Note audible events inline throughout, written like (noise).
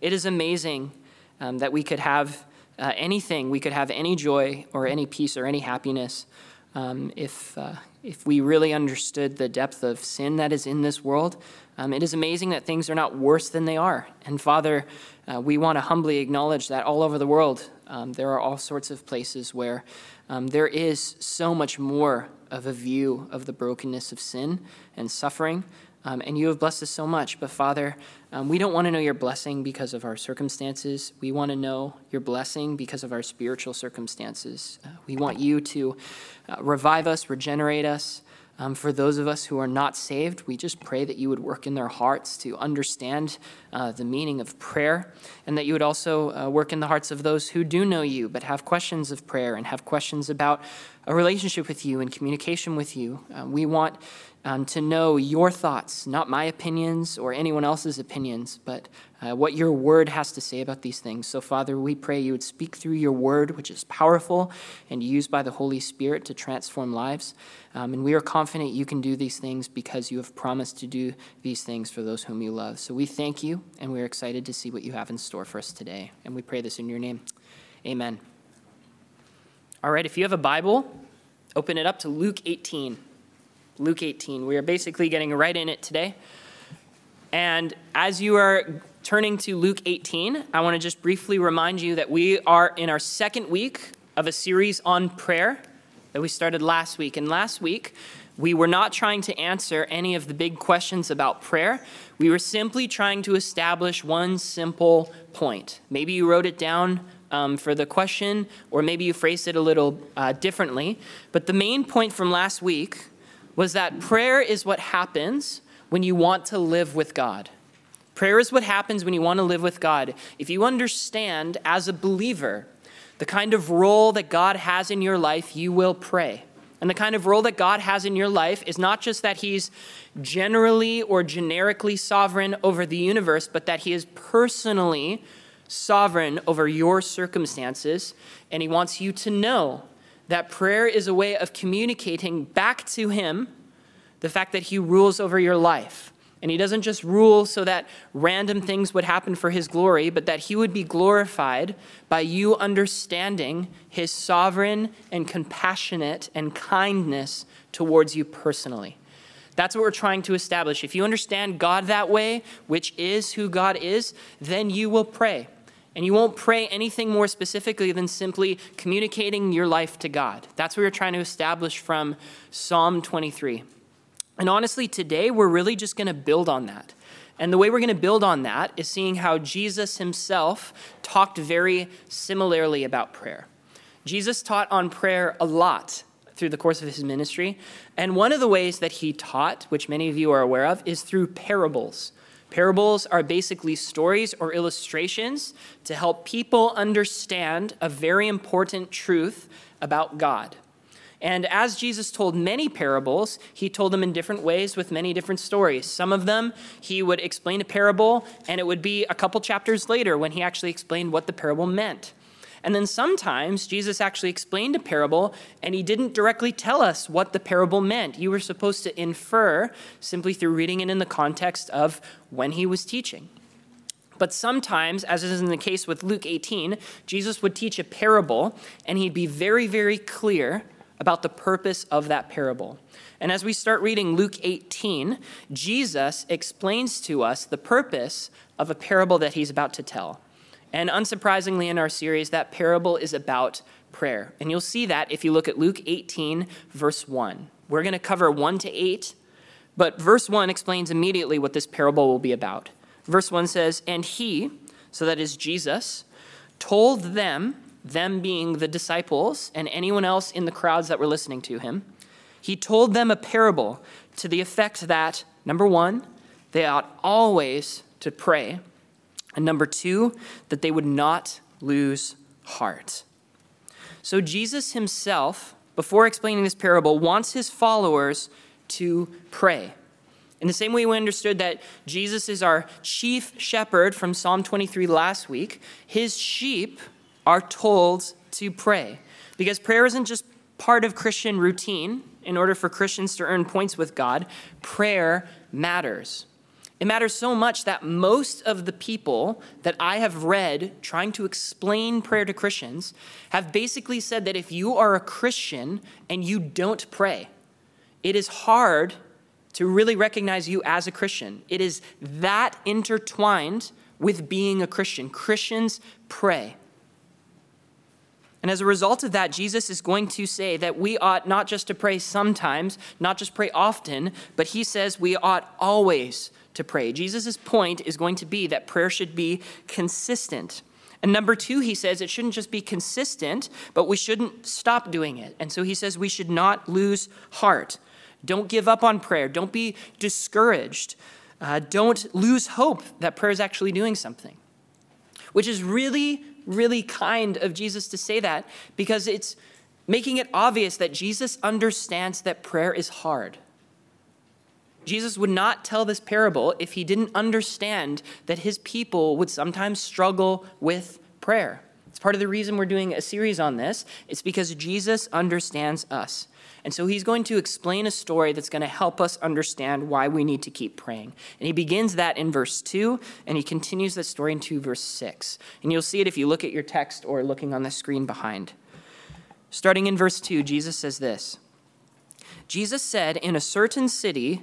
it is amazing um, that we could have uh, anything, we could have any joy or any peace or any happiness um, if, uh, if we really understood the depth of sin that is in this world. Um, it is amazing that things are not worse than they are. And Father, uh, we want to humbly acknowledge that all over the world, um, there are all sorts of places where um, there is so much more of a view of the brokenness of sin and suffering. Um, and you have blessed us so much. But Father, um, we don't want to know your blessing because of our circumstances. We want to know your blessing because of our spiritual circumstances. Uh, we want you to uh, revive us, regenerate us. Um, for those of us who are not saved, we just pray that you would work in their hearts to understand uh, the meaning of prayer, and that you would also uh, work in the hearts of those who do know you but have questions of prayer and have questions about a relationship with you and communication with you. Uh, we want um, to know your thoughts, not my opinions or anyone else's opinions, but uh, what your word has to say about these things. So, Father, we pray you would speak through your word, which is powerful and used by the Holy Spirit to transform lives. Um, and we are confident you can do these things because you have promised to do these things for those whom you love. So, we thank you and we're excited to see what you have in store for us today. And we pray this in your name. Amen. All right, if you have a Bible, open it up to Luke 18. Luke 18. We are basically getting right in it today. And as you are turning to Luke 18, I want to just briefly remind you that we are in our second week of a series on prayer that we started last week. And last week, we were not trying to answer any of the big questions about prayer. We were simply trying to establish one simple point. Maybe you wrote it down um, for the question, or maybe you phrased it a little uh, differently. But the main point from last week was that prayer is what happens when you want to live with God. Prayer is what happens when you want to live with God. If you understand as a believer the kind of role that God has in your life, you will pray. And the kind of role that God has in your life is not just that He's generally or generically sovereign over the universe, but that He is personally sovereign over your circumstances. And He wants you to know that prayer is a way of communicating back to Him the fact that He rules over your life. And He doesn't just rule so that random things would happen for His glory, but that He would be glorified by you understanding His sovereign and compassionate and kindness towards you personally. That's what we're trying to establish. If you understand God that way, which is who God is, then you will pray. And you won't pray anything more specifically than simply communicating your life to God. That's what we're trying to establish from Psalm 23. And honestly, today we're really just going to build on that. And the way we're going to build on that is seeing how Jesus himself talked very similarly about prayer. Jesus taught on prayer a lot through the course of his ministry. And one of the ways that he taught, which many of you are aware of, is through parables. Parables are basically stories or illustrations to help people understand a very important truth about God. And as Jesus told many parables, he told them in different ways with many different stories. Some of them, he would explain a parable, and it would be a couple chapters later when he actually explained what the parable meant. And then sometimes Jesus actually explained a parable and he didn't directly tell us what the parable meant. You were supposed to infer simply through reading it in the context of when he was teaching. But sometimes, as is in the case with Luke 18, Jesus would teach a parable and he'd be very, very clear about the purpose of that parable. And as we start reading Luke 18, Jesus explains to us the purpose of a parable that he's about to tell. And unsurprisingly, in our series, that parable is about prayer. And you'll see that if you look at Luke 18, verse 1. We're going to cover 1 to 8, but verse 1 explains immediately what this parable will be about. Verse 1 says, And he, so that is Jesus, told them, them being the disciples and anyone else in the crowds that were listening to him, he told them a parable to the effect that, number one, they ought always to pray and number two, that they would not lose heart. So Jesus himself, before explaining this parable, wants his followers to pray. In the same way we understood that Jesus is our chief shepherd from Psalm 23 last week, his sheep are told to pray. Because prayer isn't just part of Christian routine in order for Christians to earn points with God, prayer matters. It matters so much that most of the people that I have read trying to explain prayer to Christians have basically said that if you are a Christian and you don't pray, it is hard to really recognize you as a Christian. It is that intertwined with being a Christian. Christians pray. And as a result of that, Jesus is going to say that we ought not just to pray sometimes, not just pray often, but he says we ought always to pray. Jesus' point is going to be that prayer should be consistent. And number two, he says it shouldn't just be consistent, but we shouldn't stop doing it. And so he says we should not lose heart. Don't give up on prayer. Don't be discouraged. Uh, don't lose hope that prayer is actually doing something. Which is really, really kind of Jesus to say that because it's making it obvious that Jesus understands that prayer is hard. Jesus would not tell this parable if he didn't understand that his people would sometimes struggle with prayer. It's part of the reason we're doing a series on this. It's because Jesus understands us. And so he's going to explain a story that's going to help us understand why we need to keep praying. And he begins that in verse 2, and he continues that story into verse 6. And you'll see it if you look at your text or looking on the screen behind. Starting in verse 2, Jesus says this Jesus said, In a certain city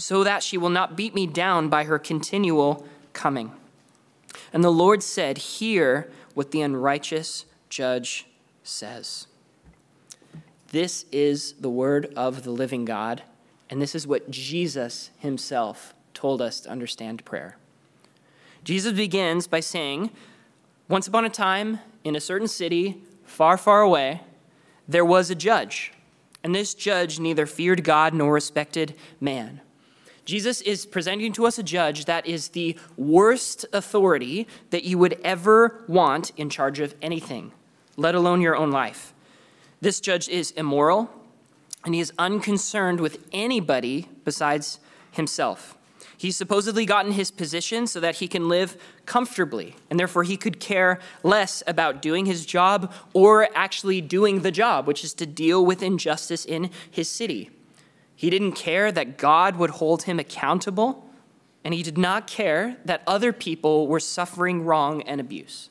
so that she will not beat me down by her continual coming. And the Lord said, Hear what the unrighteous judge says. This is the word of the living God, and this is what Jesus himself told us to understand prayer. Jesus begins by saying, Once upon a time, in a certain city, far, far away, there was a judge, and this judge neither feared God nor respected man. Jesus is presenting to us a judge that is the worst authority that you would ever want in charge of anything, let alone your own life. This judge is immoral, and he is unconcerned with anybody besides himself. He's supposedly gotten his position so that he can live comfortably, and therefore he could care less about doing his job or actually doing the job, which is to deal with injustice in his city. He didn't care that God would hold him accountable, and he did not care that other people were suffering wrong and abuse.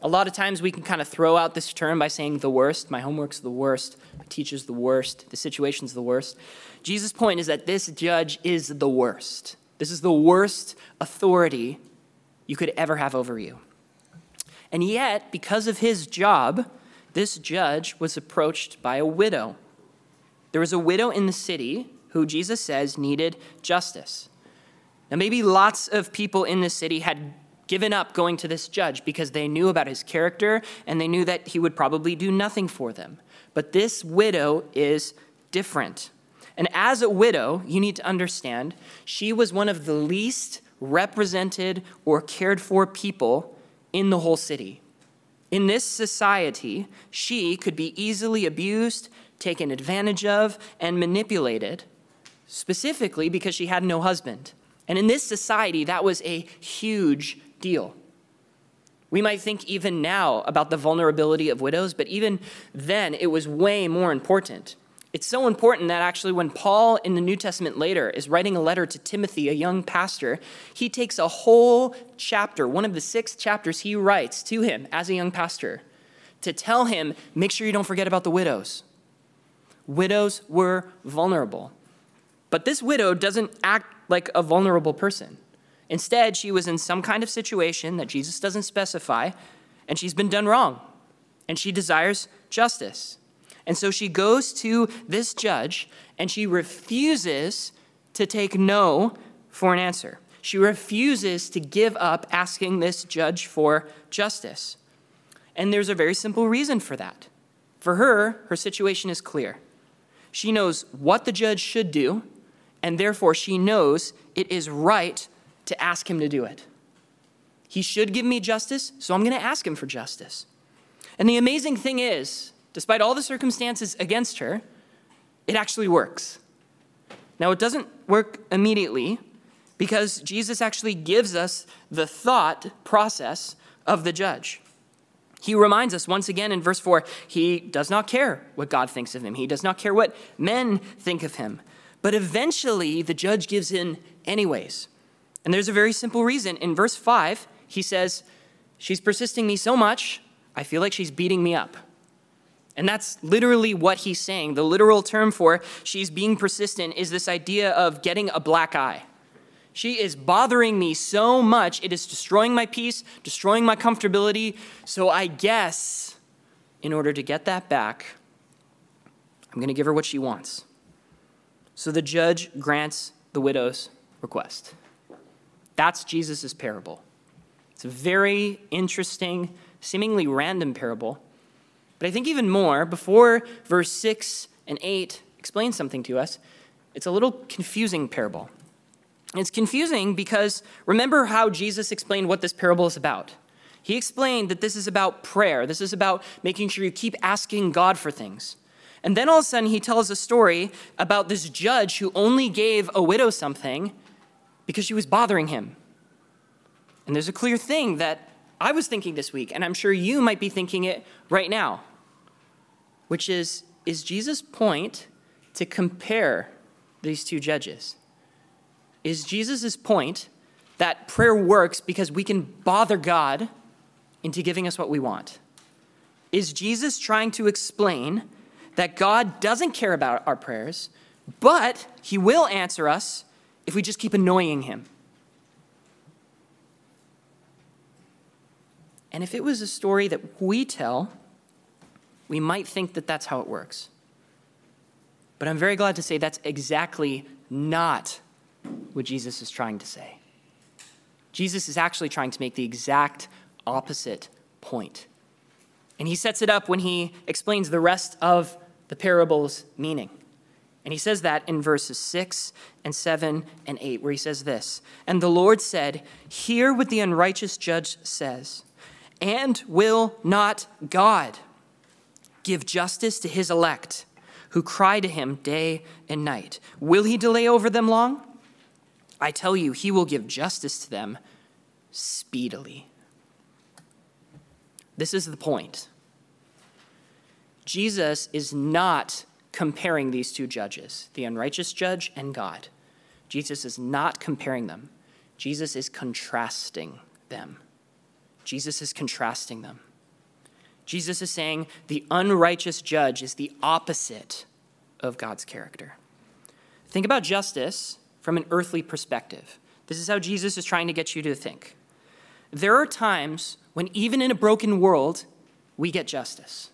A lot of times we can kind of throw out this term by saying the worst. My homework's the worst. My teacher's the worst. The situation's the worst. Jesus' point is that this judge is the worst. This is the worst authority you could ever have over you. And yet, because of his job, this judge was approached by a widow. There was a widow in the city who Jesus says needed justice. Now, maybe lots of people in the city had given up going to this judge because they knew about his character and they knew that he would probably do nothing for them. But this widow is different. And as a widow, you need to understand, she was one of the least represented or cared for people in the whole city. In this society, she could be easily abused, taken advantage of, and manipulated, specifically because she had no husband. And in this society, that was a huge deal. We might think even now about the vulnerability of widows, but even then it was way more important. It's so important that actually, when Paul in the New Testament later is writing a letter to Timothy, a young pastor, he takes a whole chapter, one of the six chapters he writes to him as a young pastor, to tell him make sure you don't forget about the widows. Widows were vulnerable. But this widow doesn't act like a vulnerable person. Instead, she was in some kind of situation that Jesus doesn't specify, and she's been done wrong, and she desires justice. And so she goes to this judge, and she refuses to take no for an answer. She refuses to give up asking this judge for justice. And there's a very simple reason for that. For her, her situation is clear. She knows what the judge should do, and therefore she knows it is right to ask him to do it. He should give me justice, so I'm going to ask him for justice. And the amazing thing is, despite all the circumstances against her, it actually works. Now, it doesn't work immediately because Jesus actually gives us the thought process of the judge. He reminds us once again in verse 4 he does not care what God thinks of him, he does not care what men think of him. But eventually, the judge gives in anyways. And there's a very simple reason. In verse 5, he says, She's persisting me so much, I feel like she's beating me up. And that's literally what he's saying. The literal term for she's being persistent is this idea of getting a black eye. She is bothering me so much, it is destroying my peace, destroying my comfortability. So I guess in order to get that back, I'm going to give her what she wants. So the judge grants the widow's request. That's Jesus' parable. It's a very interesting, seemingly random parable but I think even more, before verse 6 and 8 explain something to us, it's a little confusing parable. It's confusing because remember how Jesus explained what this parable is about. He explained that this is about prayer. This is about making sure you keep asking God for things. And then all of a sudden, he tells a story about this judge who only gave a widow something because she was bothering him. And there's a clear thing that I was thinking this week, and I'm sure you might be thinking it right now which is is Jesus' point to compare these two judges? Is Jesus' point that prayer works because we can bother God into giving us what we want? Is Jesus trying to explain that God doesn't care about our prayers, but he will answer us if we just keep annoying him? And if it was a story that we tell, we might think that that's how it works. But I'm very glad to say that's exactly not what Jesus is trying to say. Jesus is actually trying to make the exact opposite point. And he sets it up when he explains the rest of the parable's meaning. And he says that in verses 6 and 7 and 8, where he says this And the Lord said, Hear what the unrighteous judge says, and will not God give justice to his elect, who cry to him day and night. Will he delay over them long? I tell you, he will give justice to them speedily. This is the point. Jesus is not comparing these two judges, the unrighteous judge and God. Jesus is not comparing them. Jesus is contrasting them. Jesus is contrasting them. Jesus is saying the unrighteous judge is the opposite of God's character. Think about justice from an earthly perspective. This is how Jesus is trying to get you to think. There are times when, even in a broken world, we get justice.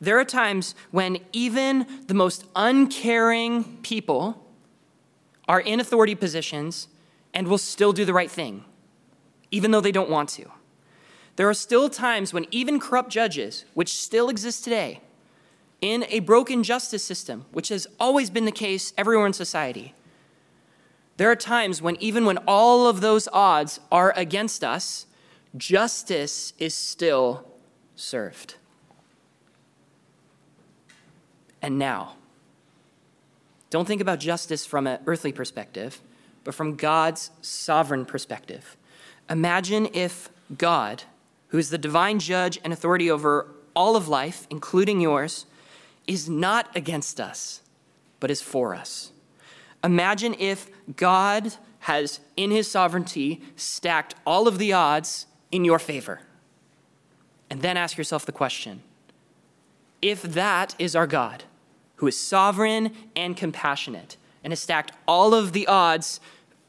There are times when even the most uncaring people are in authority positions and will still do the right thing, even though they don't want to. There are still times when even corrupt judges, which still exist today, in a broken justice system, which has always been the case everywhere in society, there are times when even when all of those odds are against us, justice is still served. And now, don't think about justice from an earthly perspective, but from God's sovereign perspective. Imagine if God who is the divine judge and authority over all of life, including yours, is not against us, but is for us. Imagine if God has, in his sovereignty, stacked all of the odds in your favor. And then ask yourself the question if that is our God, who is sovereign and compassionate, and has stacked all of the odds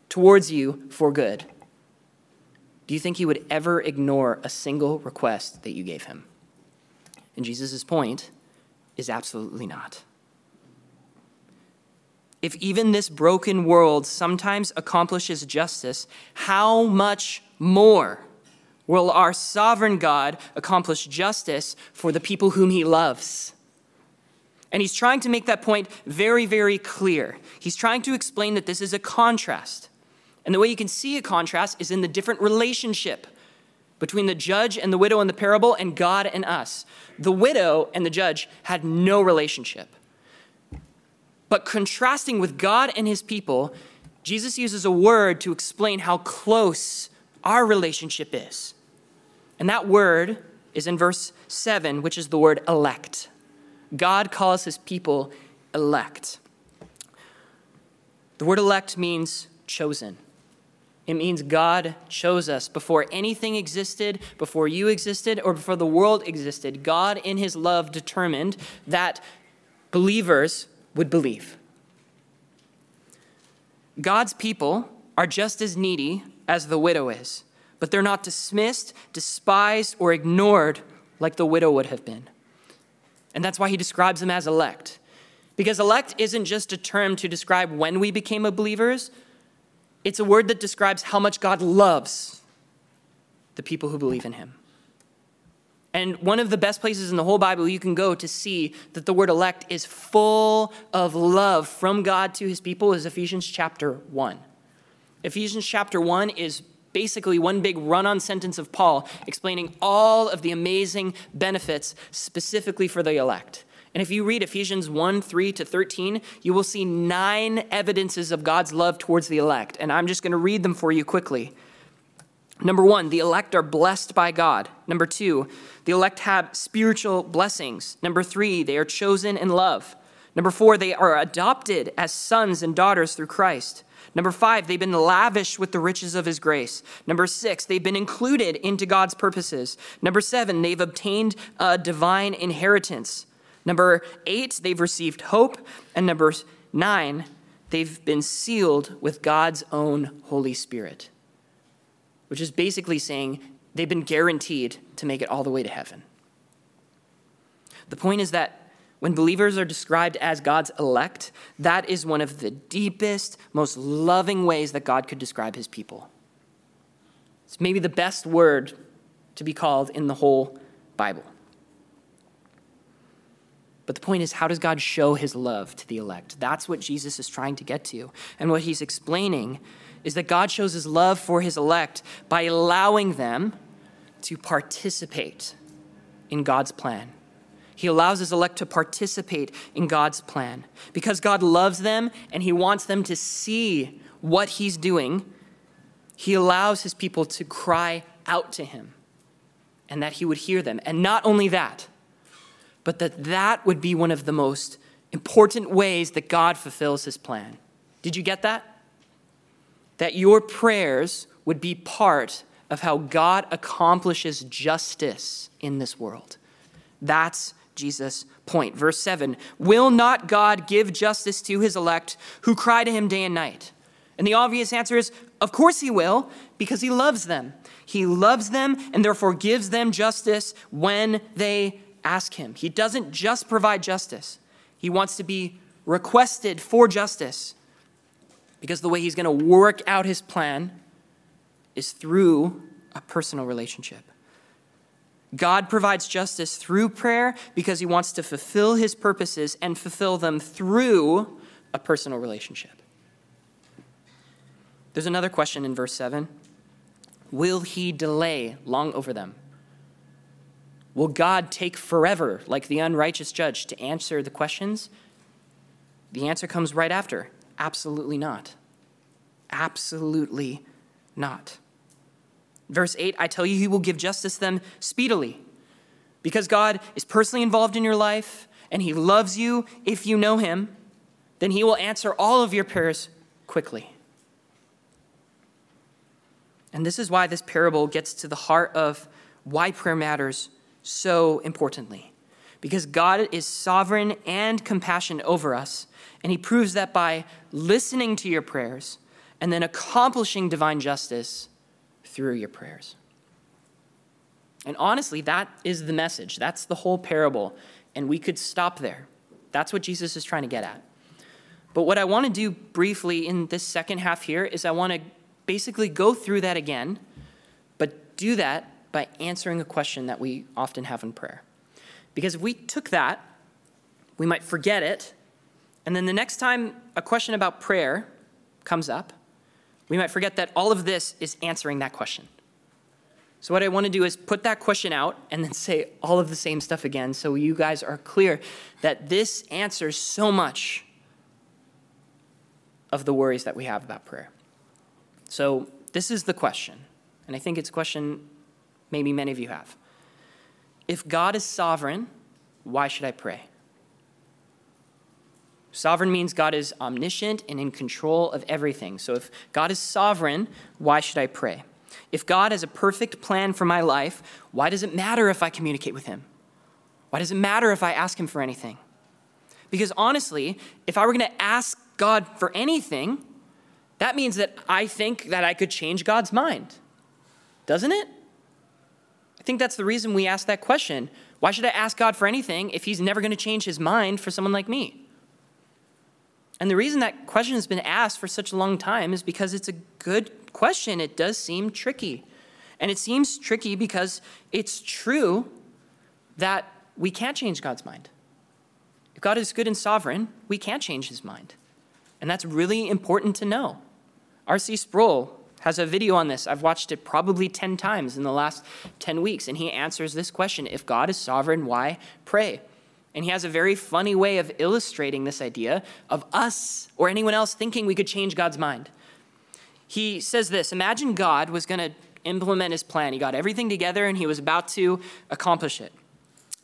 towards you for good, do you think he would ever ignore a single request that you gave him? And Jesus' point is absolutely not. If even this broken world sometimes accomplishes justice, how much more will our sovereign God accomplish justice for the people whom he loves? And he's trying to make that point very, very clear. He's trying to explain that this is a contrast And the way you can see a contrast is in the different relationship between the judge and the widow in the parable and God and us. The widow and the judge had no relationship. But contrasting with God and his people, Jesus uses a word to explain how close our relationship is. And that word is in verse 7, which is the word elect. God calls his people elect. The word elect means chosen. It means God chose us before anything existed, before you existed, or before the world existed. God, in his love, determined that believers would believe. God's people are just as needy as the widow is, but they're not dismissed, despised, or ignored like the widow would have been. And that's why he describes them as elect. Because elect isn't just a term to describe when we became believers, it's a word that describes how much God loves the people who believe in him. And one of the best places in the whole Bible you can go to see that the word elect is full of love from God to his people is Ephesians chapter 1. Ephesians chapter 1 is basically one big run on sentence of Paul explaining all of the amazing benefits specifically for the elect. And if you read Ephesians 1 3 to 13, you will see nine evidences of God's love towards the elect. And I'm just going to read them for you quickly. Number one, the elect are blessed by God. Number two, the elect have spiritual blessings. Number three, they are chosen in love. Number four, they are adopted as sons and daughters through Christ. Number five, they've been lavished with the riches of his grace. Number six, they've been included into God's purposes. Number seven, they've obtained a divine inheritance. Number eight, they've received hope. And number nine, they've been sealed with God's own Holy Spirit which is basically saying they've been guaranteed to make it all the way to heaven. The point is that when believers are described as God's elect, that is one of the deepest, most loving ways that God could describe his people. It's maybe the best word to be called in the whole Bible. But the point is, how does God show his love to the elect? That's what Jesus is trying to get to. And what he's explaining is that God shows his love for his elect by allowing them to participate in God's plan. He allows his elect to participate in God's plan. Because God loves them and he wants them to see what he's doing, he allows his people to cry out to him and that he would hear them. And not only that, but that that would be one of the most important ways that God fulfills his plan. Did you get that? That your prayers would be part of how God accomplishes justice in this world. That's Jesus' point. Verse 7 Will not God give justice to his elect who cry to him day and night? And the obvious answer is, of course he will, because he loves them. He loves them and therefore gives them justice when they ask him. He doesn't just provide justice, he wants to be requested for justice because the way he's going to work out his plan is through a personal relationship. God provides justice through prayer because he wants to fulfill his purposes and fulfill them through a personal relationship. There's another question in verse 7 Will he delay long over them? Will God take forever, like the unrighteous judge, to answer the questions? The answer comes right after Absolutely not. Absolutely not. Verse 8 I tell you, he will give justice them speedily. Because God is personally involved in your life and he loves you if you know him, then he will answer all of your prayers quickly. And this is why this parable gets to the heart of why prayer matters so importantly. Because God is sovereign and compassionate over us, and he proves that by listening to your prayers and then accomplishing divine justice through your prayers. And honestly, that is the message. That's the whole parable. And we could stop there. That's what Jesus is trying to get at. But what I want to do briefly in this second half here is I want to basically go through that again, but do that by answering a question that we often have in prayer. Because if we took that, we might forget it and then the next time a question about prayer comes up, we might forget that all of this is answering that question. So, what I want to do is put that question out and then say all of the same stuff again so you guys are clear that this answers so much of the worries that we have about prayer. So, this is the question, and I think it's a question maybe many of you have. If God is sovereign, why should I pray? Sovereign means God is omniscient and in control of everything. So if God is sovereign, why should I pray? If God has a perfect plan for my life, why does it matter if I communicate with Him? Why does it matter if I ask Him for anything? Because honestly, if I were going to ask God for anything, that means that I think that I could change God's mind. Doesn't it? I think that's the reason we ask that question. Why should I ask God for anything if He's never going to change His mind for someone like me? And the reason that question has been asked for such a long time is because it's a good question. It does seem tricky. And it seems tricky because it's true that we can't change God's mind. If God is good and sovereign, we can't change his mind. And that's really important to know. R.C. Sproul has a video on this. I've watched it probably 10 times in the last 10 weeks, and he answers this question If God is sovereign, why pray? And he has a very funny way of illustrating this idea of us or anyone else thinking we could change God's mind. He says this Imagine God was going to implement his plan. He got everything together and he was about to accomplish it.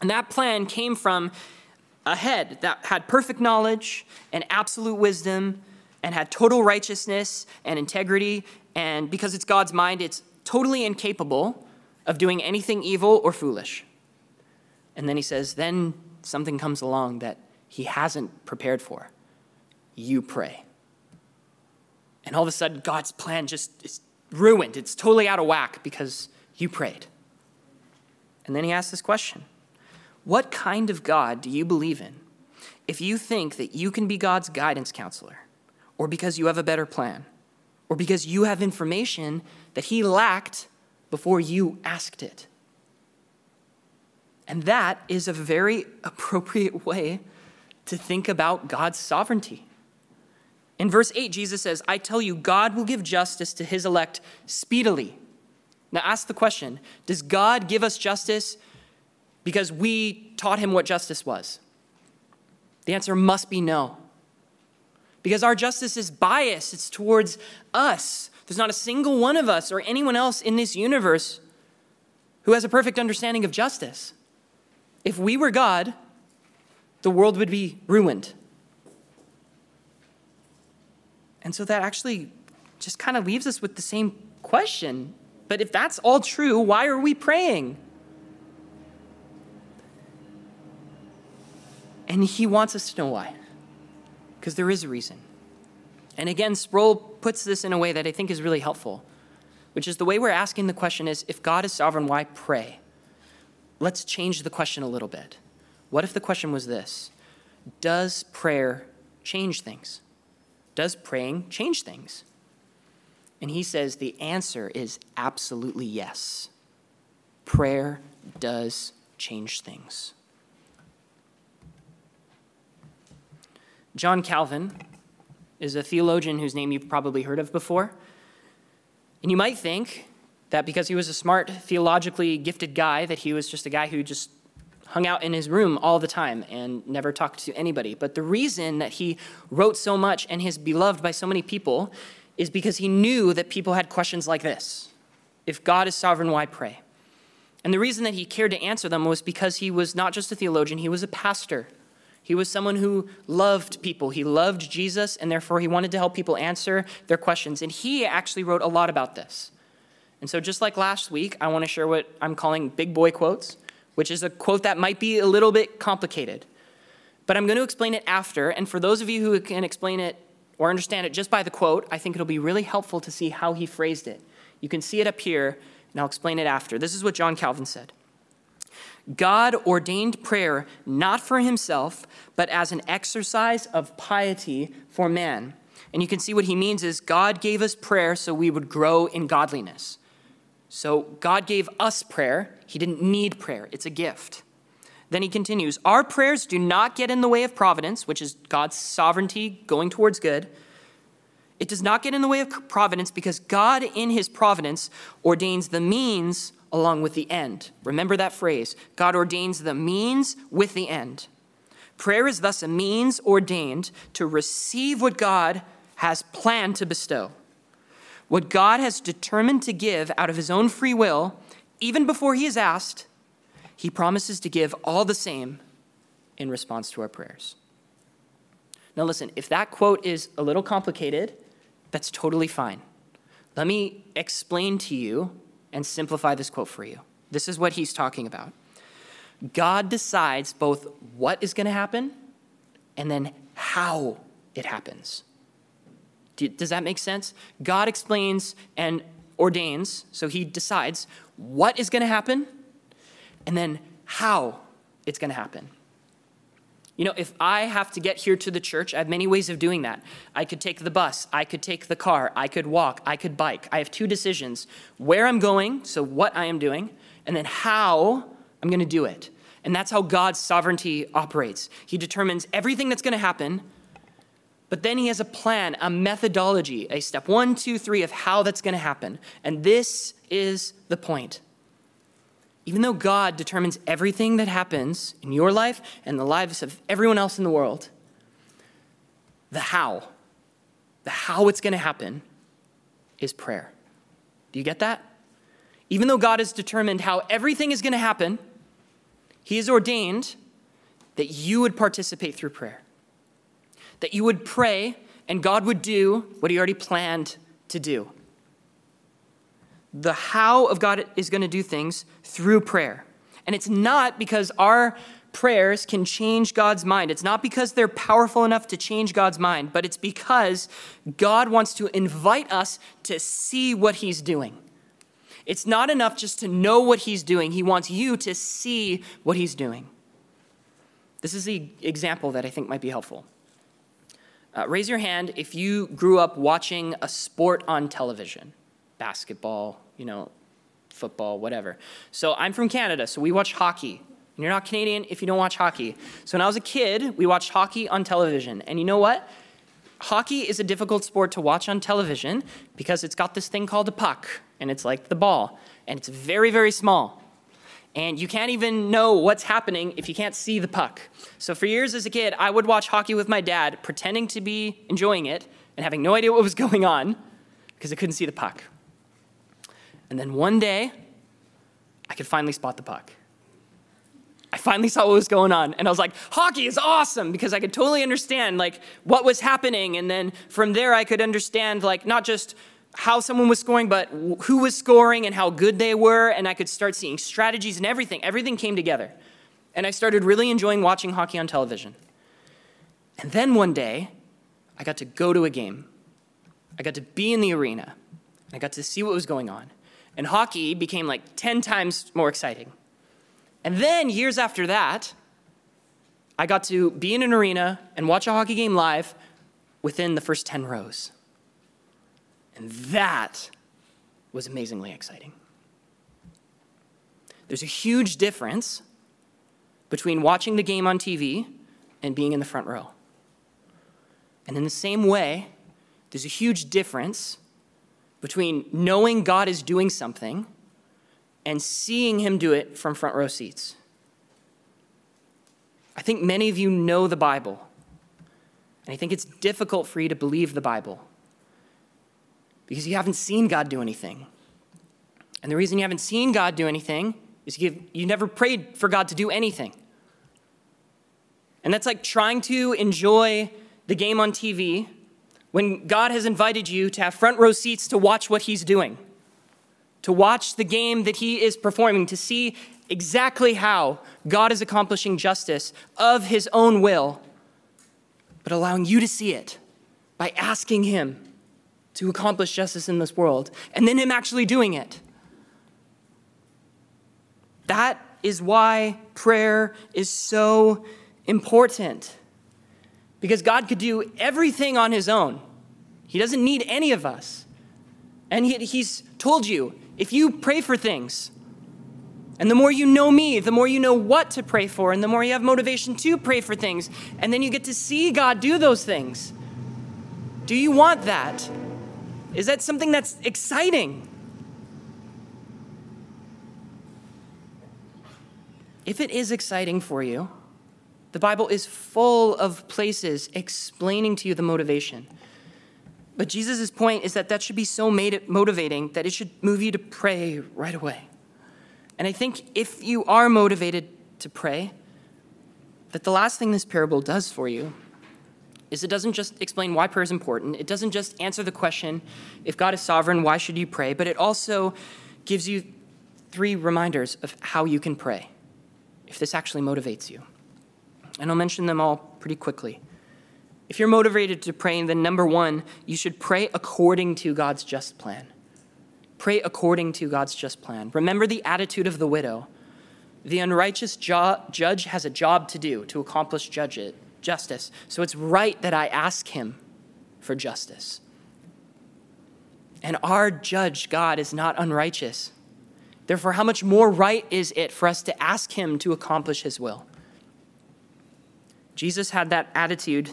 And that plan came from a head that had perfect knowledge and absolute wisdom and had total righteousness and integrity. And because it's God's mind, it's totally incapable of doing anything evil or foolish. And then he says, Then something comes along that he hasn't prepared for, you pray. And all of a sudden, God's plan just is ruined. It's totally out of whack because you prayed. And then he asks this question What kind of God do you believe in if you think that you can be God's guidance counselor, or because you have a better plan, or because you have information that he lacked before you asked it? And that is a very appropriate way to think about God's sovereignty. In verse 8, Jesus says, I tell you, God will give justice to his elect speedily. Now ask the question Does God give us justice because we taught him what justice was? The answer must be no. Because our justice is biased, it's towards us. There's not a single one of us or anyone else in this universe who has a perfect understanding of justice. If we were God, the world would be ruined. And so that actually just kind of leaves us with the same question. But if that's all true, why are we praying? And he wants us to know why. Because there is a reason. And again, Sproul puts this in a way that I think is really helpful, which is the way we're asking the question is if God is sovereign, why pray? let's change the question a little bit. What if the question was this Does prayer change things? Does praying change things? And he says the answer is absolutely yes. Prayer does change things. John Calvin is a theologian whose name you've probably heard of before. And you might think that because he was a smart, theologically gifted guy, that he was just a guy who just hung out in his room all the time and never talked to anybody. But the reason that he wrote so much and is beloved by so many people is because he knew that people had questions like this If God is sovereign, why pray? And the reason that he cared to answer them was because he was not just a theologian, he was a pastor. He was someone who loved people. He loved Jesus, and therefore he wanted to help people answer their questions. And he actually wrote a lot about this. And so, just like last week, I want to share what I'm calling big boy quotes, which is a quote that might be a little bit complicated. But I'm going to explain it after. And for those of you who can explain it or understand it just by the quote, I think it'll be really helpful to see how he phrased it. You can see it up here, and I'll explain it after. This is what John Calvin said God ordained prayer not for himself, but as an exercise of piety for man. And you can see what he means is God gave us prayer so we would grow in godliness. So God gave us prayer. He didn't need prayer, it's a gift. Then he continues Our prayers do not get in the way of providence, which is God's sovereignty going towards good. It does not get in the way of providence because God, in his providence, ordains the means along with the end. Remember that phrase God ordains the means with the end. Prayer is thus a means ordained to receive what God has planned to bestow. What God has determined to give out of his own free will, even before he is asked, he promises to give all the same in response to our prayers. Now, listen, if that quote is a little complicated, that's totally fine. Let me explain to you and simplify this quote for you. This is what he's talking about. God decides both what is going to happen and then how it happens. Does that make sense? God explains and ordains, so he decides what is going to happen and then how it's going to happen. You know, if I have to get here to the church, I have many ways of doing that. I could take the bus, I could take the car, I could walk, I could bike. I have two decisions where I'm going, so what I am doing, and then how I'm going to do it. And that's how God's sovereignty operates. He determines everything that's going to happen, but then He has a plan, a methodology, a step one, two, three of how that's going to happen. And this is the point even though God determines everything that happens in your life and the lives of everyone else in the world, the how, the how it's going to happen is prayer. Do you get that? Even though God has determined how everything is going to happen, He has ordained that you would participate through prayer. That you would pray and God would do what He already planned to do the how of God is going to do things through prayer. And it's not because our prayers can change God's mind. It's not because they're powerful enough to change God's mind, but it's because God wants to invite us to see what He's doing. It's not enough just to know what He's doing, He wants you to see what He's doing. This is the example that I think might be helpful. Uh, raise your hand if you grew up watching a sport on television basketball, you know, football, whatever. So I'm from Canada, so we watch hockey. And you're not Canadian if you don't watch hockey. So when I was a kid, we watched hockey on television. And you know what? Hockey is a difficult sport to watch on television because it's got this thing called a puck, and it's like the ball, and it's very, very small. And you can't even know what's happening if you can't see the puck. So for years as a kid, I would watch hockey with my dad, pretending to be enjoying it and having no idea what was (laughs) going on because I couldn't see the puck. And then one day, I could finally spot the puck. I finally saw what was going on and I was like, hockey is awesome because I could totally understand like what was happening and then from there I could understand like not just how someone was scoring but who was scoring and how good they were and I could start seeing strategies and everything. Everything came together. And I started really enjoying watching hockey on television. And then one day, I got to go to a game. I got to be in the arena. I got to see what was going on and hockey became like 10 times more exciting. And then, years after that, I got to be in an arena and watch a hockey game live within the first 10 rows. And that was amazingly exciting. There's a huge difference between watching the game on TV and being in the front row. And in the same way, there's a huge difference between knowing God is doing something and seeing Him do it from front row seats. I think many of you know the Bible, and I think it's difficult for you to believe the Bible because you haven't seen God do anything. And the reason you haven't seen God do anything is you you never prayed for God to do anything. And that's like trying to enjoy the game on TV when God has invited you to have front row seats to watch what He's doing, to watch the game that He is performing, to see exactly how God is accomplishing justice of His own will, but allowing you to see it by asking Him to accomplish justice in this world, and then Him actually doing it. That is why prayer is so important. Because God could do everything on his own. He doesn't need any of us. And he, he's told you if you pray for things, and the more you know me, the more you know what to pray for, and the more you have motivation to pray for things, and then you get to see God do those things. Do you want that? Is that something that's exciting? If it is exciting for you, the Bible is full of places explaining to you the motivation. But Jesus' point is that that should be so motivating that it should move you to pray right away. And I think if you are motivated to pray, that the last thing this parable does for you is it doesn't just explain why prayer is important. It doesn't just answer the question, if God is sovereign, why should you pray? But it also gives you three reminders of how you can pray if this actually motivates you. And I'll mention them all pretty quickly. If you're motivated to pray, then number one, you should pray according to God's just plan. Pray according to God's just plan. Remember the attitude of the widow. The unrighteous jo- judge has a job to do to accomplish judge it, justice. So it's right that I ask him for justice. And our judge, God, is not unrighteous. Therefore, how much more right is it for us to ask him to accomplish his will? Jesus had that attitude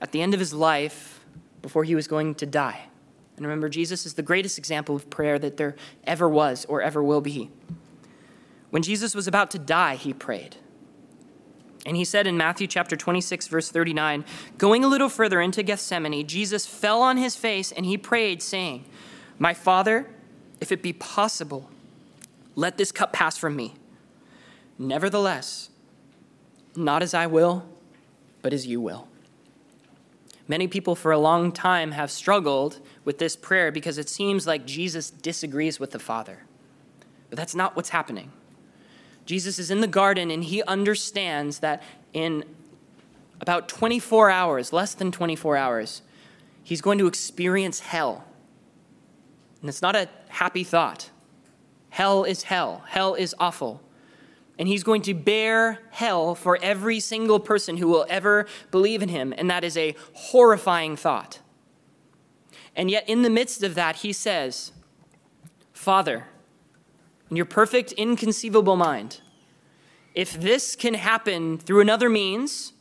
at the end of his life before he was going to die. And remember, Jesus is the greatest example of prayer that there ever was or ever will be. When Jesus was about to die, he prayed. And he said in Matthew chapter 26, verse 39, going a little further into Gethsemane, Jesus fell on his face and he prayed, saying, My Father, if it be possible, let this cup pass from me. Nevertheless, not as I will, but as you will. Many people for a long time have struggled with this prayer because it seems like Jesus disagrees with the Father. But that's not what's happening. Jesus is in the garden and he understands that in about 24 hours, less than 24 hours, he's going to experience hell. And it's not a happy thought. Hell is hell, hell is awful and he's going to bear hell for every single person who will ever believe in him. And that is a horrifying thought. And yet, in the midst of that, he says, Father, in your perfect, inconceivable mind, if this can happen through another means,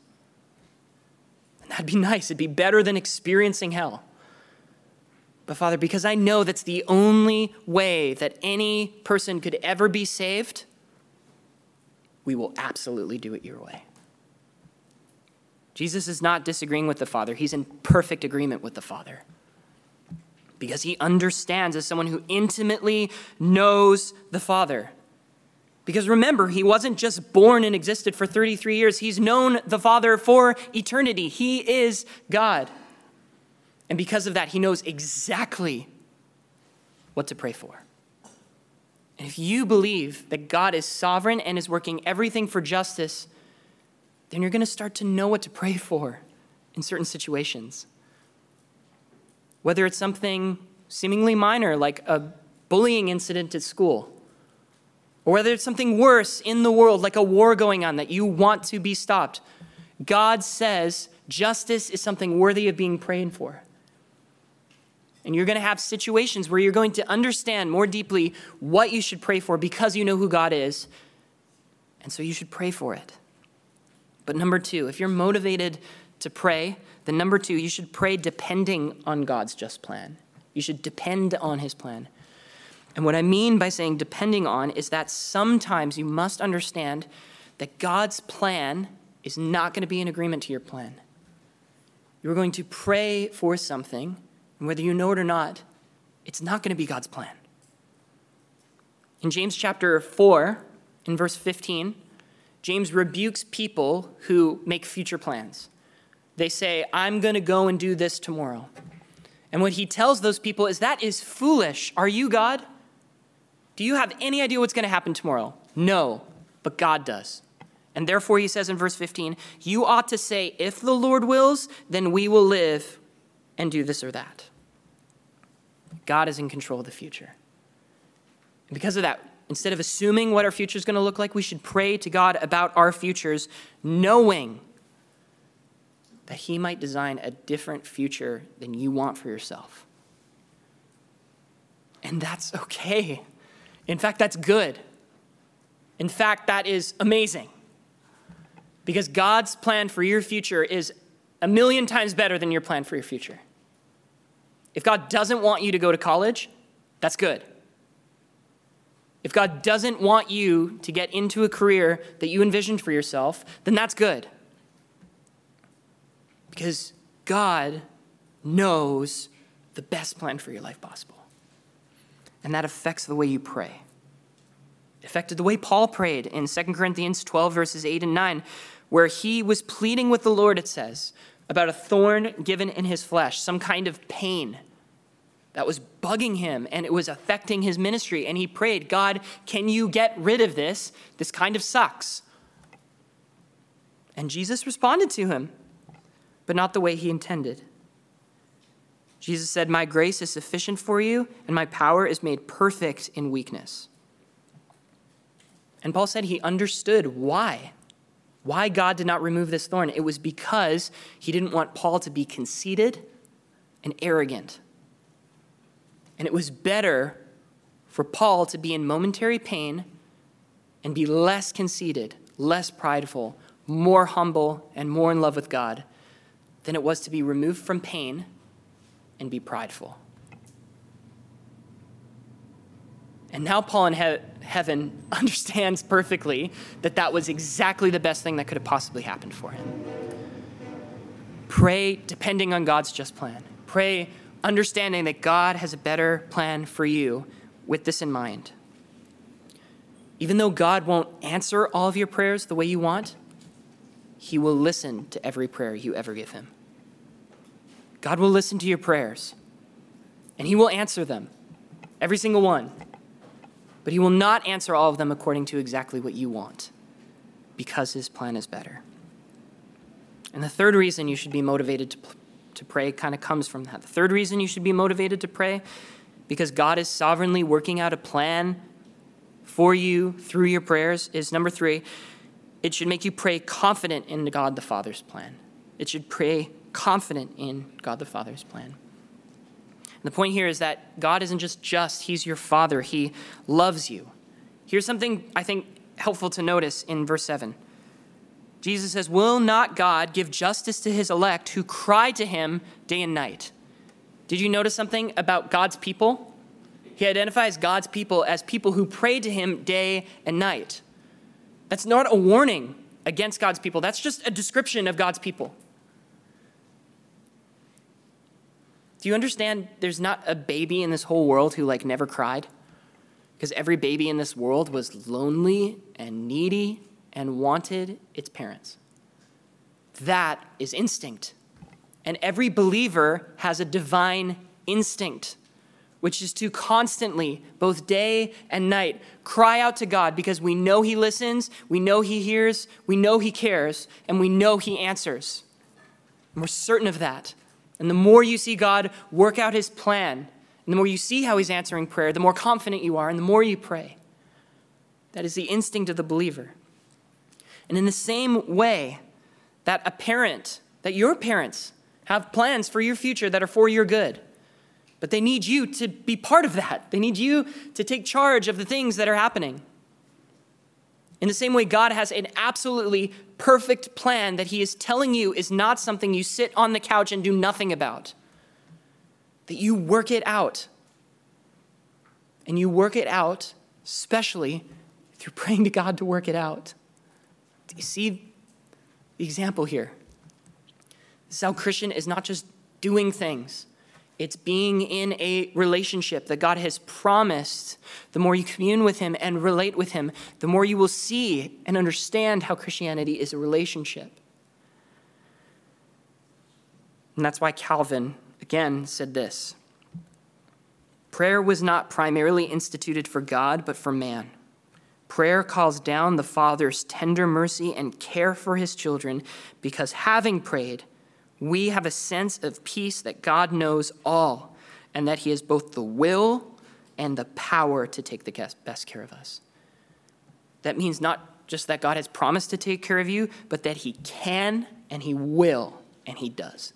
that'd be nice. It'd be better than experiencing hell. But Father, because I know that's the only way that any person could ever be saved, we will absolutely do it your way. Jesus is not disagreeing with the Father, he's in perfect agreement with the Father. Because he understands as someone who intimately knows the Father. Because remember, he wasn't just born and existed for 33 years, he's known the Father for eternity. He is God. And because of that, he knows exactly what to pray for. And if you believe that God is sovereign and is working everything for justice, then you're going to start to know what to pray for in certain situations. Whether it's something seemingly minor, like a bullying incident at school, or whether it's something worse in the world, like a war going on that you want to be stopped, God says justice is something worthy of being prayed for. And you're going to have situations where you're going to understand more deeply what you should pray for because you know who God is. And so you should pray for it. But number two, if you're motivated to pray, then number two, you should pray depending on God's just plan. You should depend on his plan. And what I mean by saying depending on is that sometimes you must understand that God's plan is not going to be in agreement to your plan. You're going to pray for something and whether you know it or not, it's not going to be God's plan. In James chapter 4, in verse 15, James rebukes people who make future plans. They say, I'm going to go and do this tomorrow. And what he tells those people is, That is foolish. Are you God? Do you have any idea what's going to happen tomorrow? No, but God does. And therefore, he says in verse 15, You ought to say, If the Lord wills, then we will live and do this or that. God is in control of the future. And because of that, instead of assuming what our future is going to look like, we should pray to God about our futures, knowing that He might design a different future than you want for yourself. And that's okay. In fact, that's good. In fact, that is amazing. Because God's plan for your future is a million times better than your plan for your future. If God doesn't want you to go to college, that's good. If God doesn't want you to get into a career that you envisioned for yourself, then that's good. Because God knows the best plan for your life possible. And that affects the way you pray. It affected the way Paul prayed in 2 Corinthians 12, verses 8 and 9, where he was pleading with the Lord, it says, about a thorn given in his flesh, some kind of pain that was bugging him and it was affecting his ministry. And he prayed, God, can you get rid of this? This kind of sucks. And Jesus responded to him, but not the way he intended. Jesus said, My grace is sufficient for you, and my power is made perfect in weakness. And Paul said he understood why. Why God did not remove this thorn. It was because he didn't want Paul to be conceited and arrogant. And it was better for Paul to be in momentary pain and be less conceited, less prideful, more humble, and more in love with God than it was to be removed from pain and be prideful. And now Paul in he- heaven (laughs) understands perfectly that that was exactly the best thing that could have possibly happened for him. Pray depending on God's just plan. Pray understanding that God has a better plan for you with this in mind. Even though God won't answer all of your prayers the way you want, He will listen to every prayer you ever give Him. God will listen to your prayers, and He will answer them, every single one. But He will not answer all of them according to exactly what you want, because His plan is better. And the third reason you should be motivated to to pray kind of comes from that. The third reason you should be motivated to pray, because God is sovereignly working out a plan for you through your prayers, is number three, it should make you pray confident in God the Father's plan. It should pray confident in God the Father's plan. The point here is that God isn't just just, He's your Father, He loves you. Here's something I think helpful to notice in verse 7. Jesus says, Will not God give justice to his elect who cry to him day and night? Did you notice something about God's people? He identifies God's people as people who pray to him day and night. That's not a warning against God's people, that's just a description of God's people. Do you understand there's not a baby in this whole world who like never cried? Because every baby in this world was lonely and needy and wanted its parents. That is instinct. And every believer has a divine instinct, which is to constantly, both day and night, cry out to God because we know He listens, we know He hears, we know He cares, and we know He answers. And we're certain of that. And the more you see God work out His plan, and the more you see how He's answering prayer, the more confident you are, and the more you pray. That is the instinct of the believer. And in the same way that a parent, that your parents have plans for your future that are for your good, but they need you to be part of that. They need you to take charge of the things that are happening. In the same way, God has an absolutely perfect plan that He is telling you is not something you sit on the couch and do nothing about. That you work it out. And you work it out, especially through praying to God to work it out. Do you see the example here? This is how Christian is not just doing things, it's being in a relationship that God has promised. The more you commune with Him and relate with Him, the more you will see and understand how Christianity is a relationship. And that's why Calvin, again, said this Prayer was not primarily instituted for God, but for man. Prayer calls down the Father's tender mercy and care for his children because having prayed, we have a sense of peace that God knows all and that he has both the will and the power to take the best care of us. That means not just that God has promised to take care of you, but that he can and he will, and he does.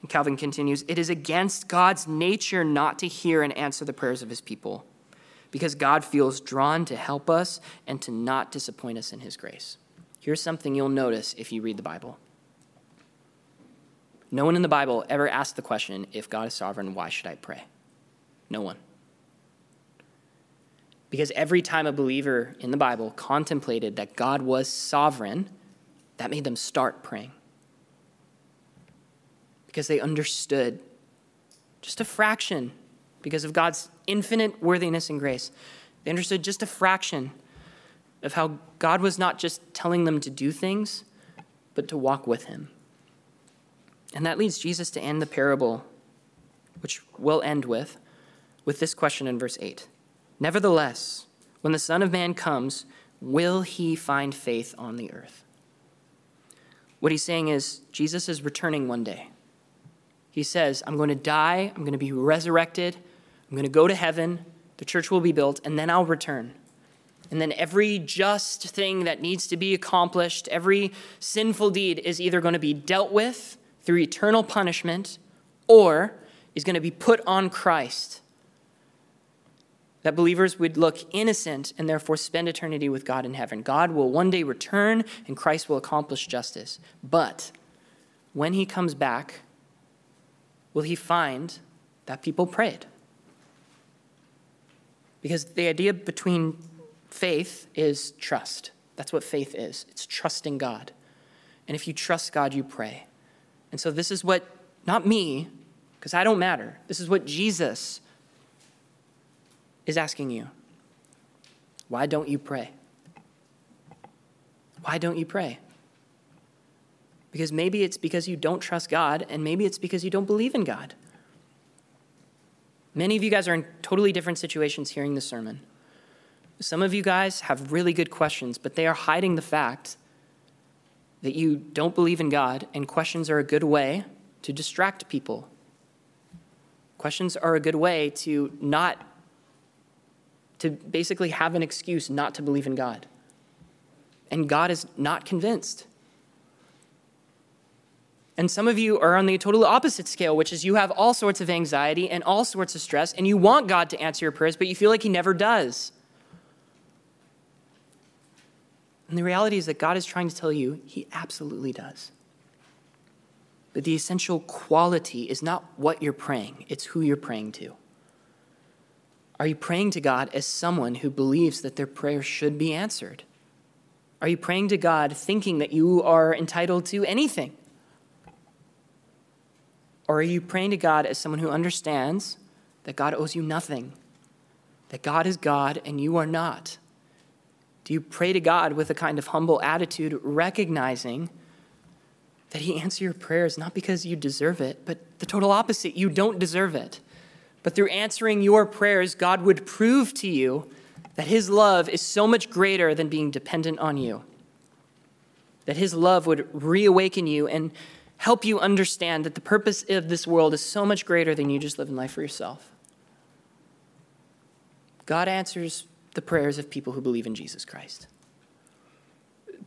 And Calvin continues It is against God's nature not to hear and answer the prayers of his people because God feels drawn to help us and to not disappoint us in His grace. Here's something you'll notice if you read the Bible No one in the Bible ever asked the question if God is sovereign, why should I pray? No one. Because every time a believer in the Bible contemplated that God was sovereign, that made them start praying. Because they understood just a fraction, because of God's infinite worthiness and grace, they understood just a fraction of how God was not just telling them to do things, but to walk with Him. And that leads Jesus to end the parable, which we'll end with, with this question in verse 8. Nevertheless, when the Son of Man comes, will he find faith on the earth? What he's saying is, Jesus is returning one day. He says, I'm going to die, I'm going to be resurrected, I'm going to go to heaven, the church will be built, and then I'll return. And then every just thing that needs to be accomplished, every sinful deed is either going to be dealt with through eternal punishment or is going to be put on Christ that believers would look innocent and therefore spend eternity with God in heaven. God will one day return and Christ will accomplish justice. But when he comes back, will he find that people prayed? Because the idea between faith is trust. That's what faith is it's trusting God. And if you trust God, you pray. And so this is what, not me, because I don't matter, this is what Jesus is asking you why don't you pray? Why don't you pray? Because maybe it's because you don't trust God, and maybe it's because you don't believe in God. Many of you guys are in totally different situations hearing the sermon. Some of you guys have really good questions, but they are hiding the fact that you don't believe in God, and questions are a good way to distract people. Questions are a good way to not to basically have an excuse not to believe in God. And God is not convinced. And some of you are on the total opposite scale, which is you have all sorts of anxiety and all sorts of stress, and you want God to answer your prayers, but you feel like He never does. And the reality is that God is trying to tell you He absolutely does. But the essential quality is not what you're praying, it's who you're praying to. Are you praying to God as someone who believes that their prayer should be answered? Are you praying to God thinking that you are entitled to anything? Or are you praying to God as someone who understands that God owes you nothing, that God is God and you are not? Do you pray to God with a kind of humble attitude, recognizing that He answers your prayers not because you deserve it, but the total opposite? You don't deserve it. But through answering your prayers, God would prove to you that His love is so much greater than being dependent on you. That His love would reawaken you and help you understand that the purpose of this world is so much greater than you just living life for yourself. God answers the prayers of people who believe in Jesus Christ.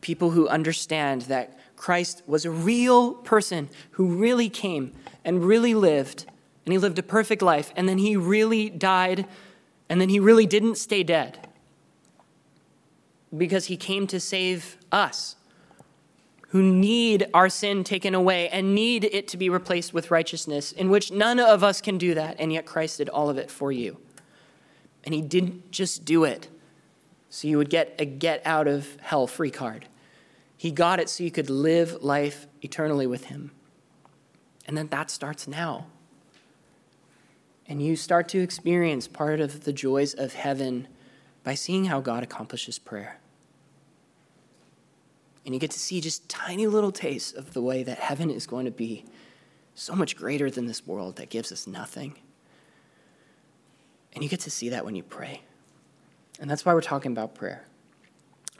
People who understand that Christ was a real person who really came and really lived and he lived a perfect life, and then he really died, and then he really didn't stay dead because he came to save us who need our sin taken away and need it to be replaced with righteousness, in which none of us can do that, and yet Christ did all of it for you. And he didn't just do it so you would get a get out of hell free card. He got it so you could live life eternally with him. And then that starts now and you start to experience part of the joys of heaven by seeing how God accomplishes prayer. And you get to see just tiny little tastes of the way that heaven is going to be so much greater than this world that gives us nothing. And you get to see that when you pray. And that's why we're talking about prayer.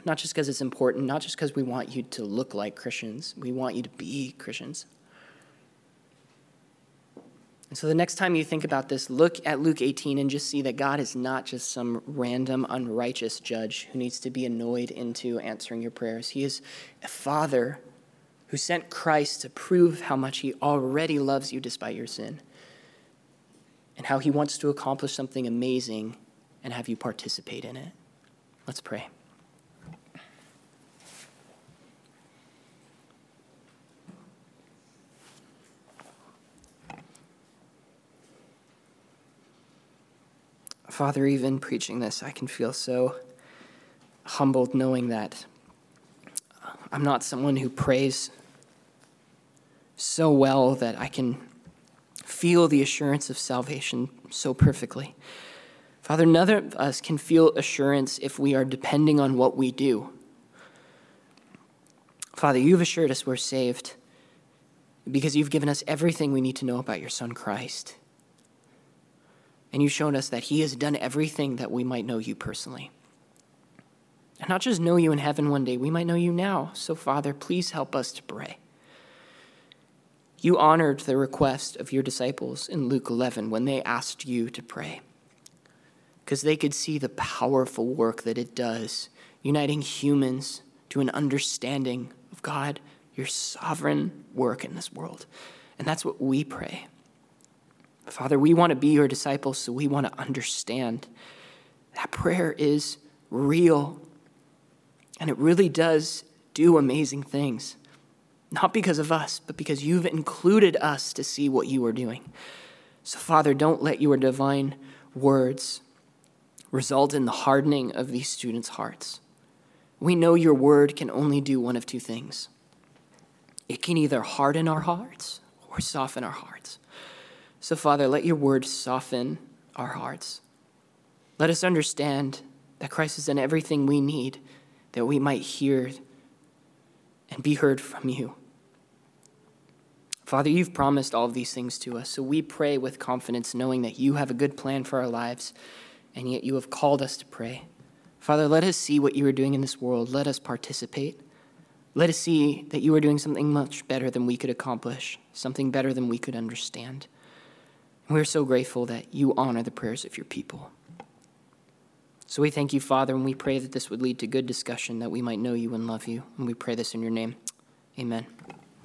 Not just because it's important, not just because we want you to look like Christians, we want you to be Christians. And so the next time you think about this, look at Luke 18 and just see that God is not just some random, unrighteous judge who needs to be annoyed into answering your prayers. He is a father who sent Christ to prove how much he already loves you despite your sin and how He wants to accomplish something amazing and have you participate in it. Let's pray. Father, even preaching this, I can feel so humbled knowing that I'm not someone who prays so well that I can feel the assurance of salvation so perfectly. Father, none of us can feel assurance if we are depending on what we do. Father, you've assured us we're saved because you've given us everything we need to know about your Son Christ. And you've shown us that he has done everything that we might know you personally. And not just know you in heaven one day, we might know you now. So, Father, please help us to pray. You honored the request of your disciples in Luke 11 when they asked you to pray, because they could see the powerful work that it does, uniting humans to an understanding of God, your sovereign work in this world. And that's what we pray. Father, we want to be your disciples, so we want to understand that prayer is real and it really does do amazing things. Not because of us, but because you've included us to see what you are doing. So, Father, don't let your divine words result in the hardening of these students' hearts. We know your word can only do one of two things it can either harden our hearts or soften our hearts. So, Father, let your word soften our hearts. Let us understand that Christ has done everything we need that we might hear and be heard from you. Father, you've promised all of these things to us, so we pray with confidence, knowing that you have a good plan for our lives, and yet you have called us to pray. Father, let us see what you are doing in this world. Let us participate. Let us see that you are doing something much better than we could accomplish, something better than we could understand. And we're so grateful that you honor the prayers of your people. So we thank you, Father, and we pray that this would lead to good discussion, that we might know you and love you. And we pray this in your name. Amen.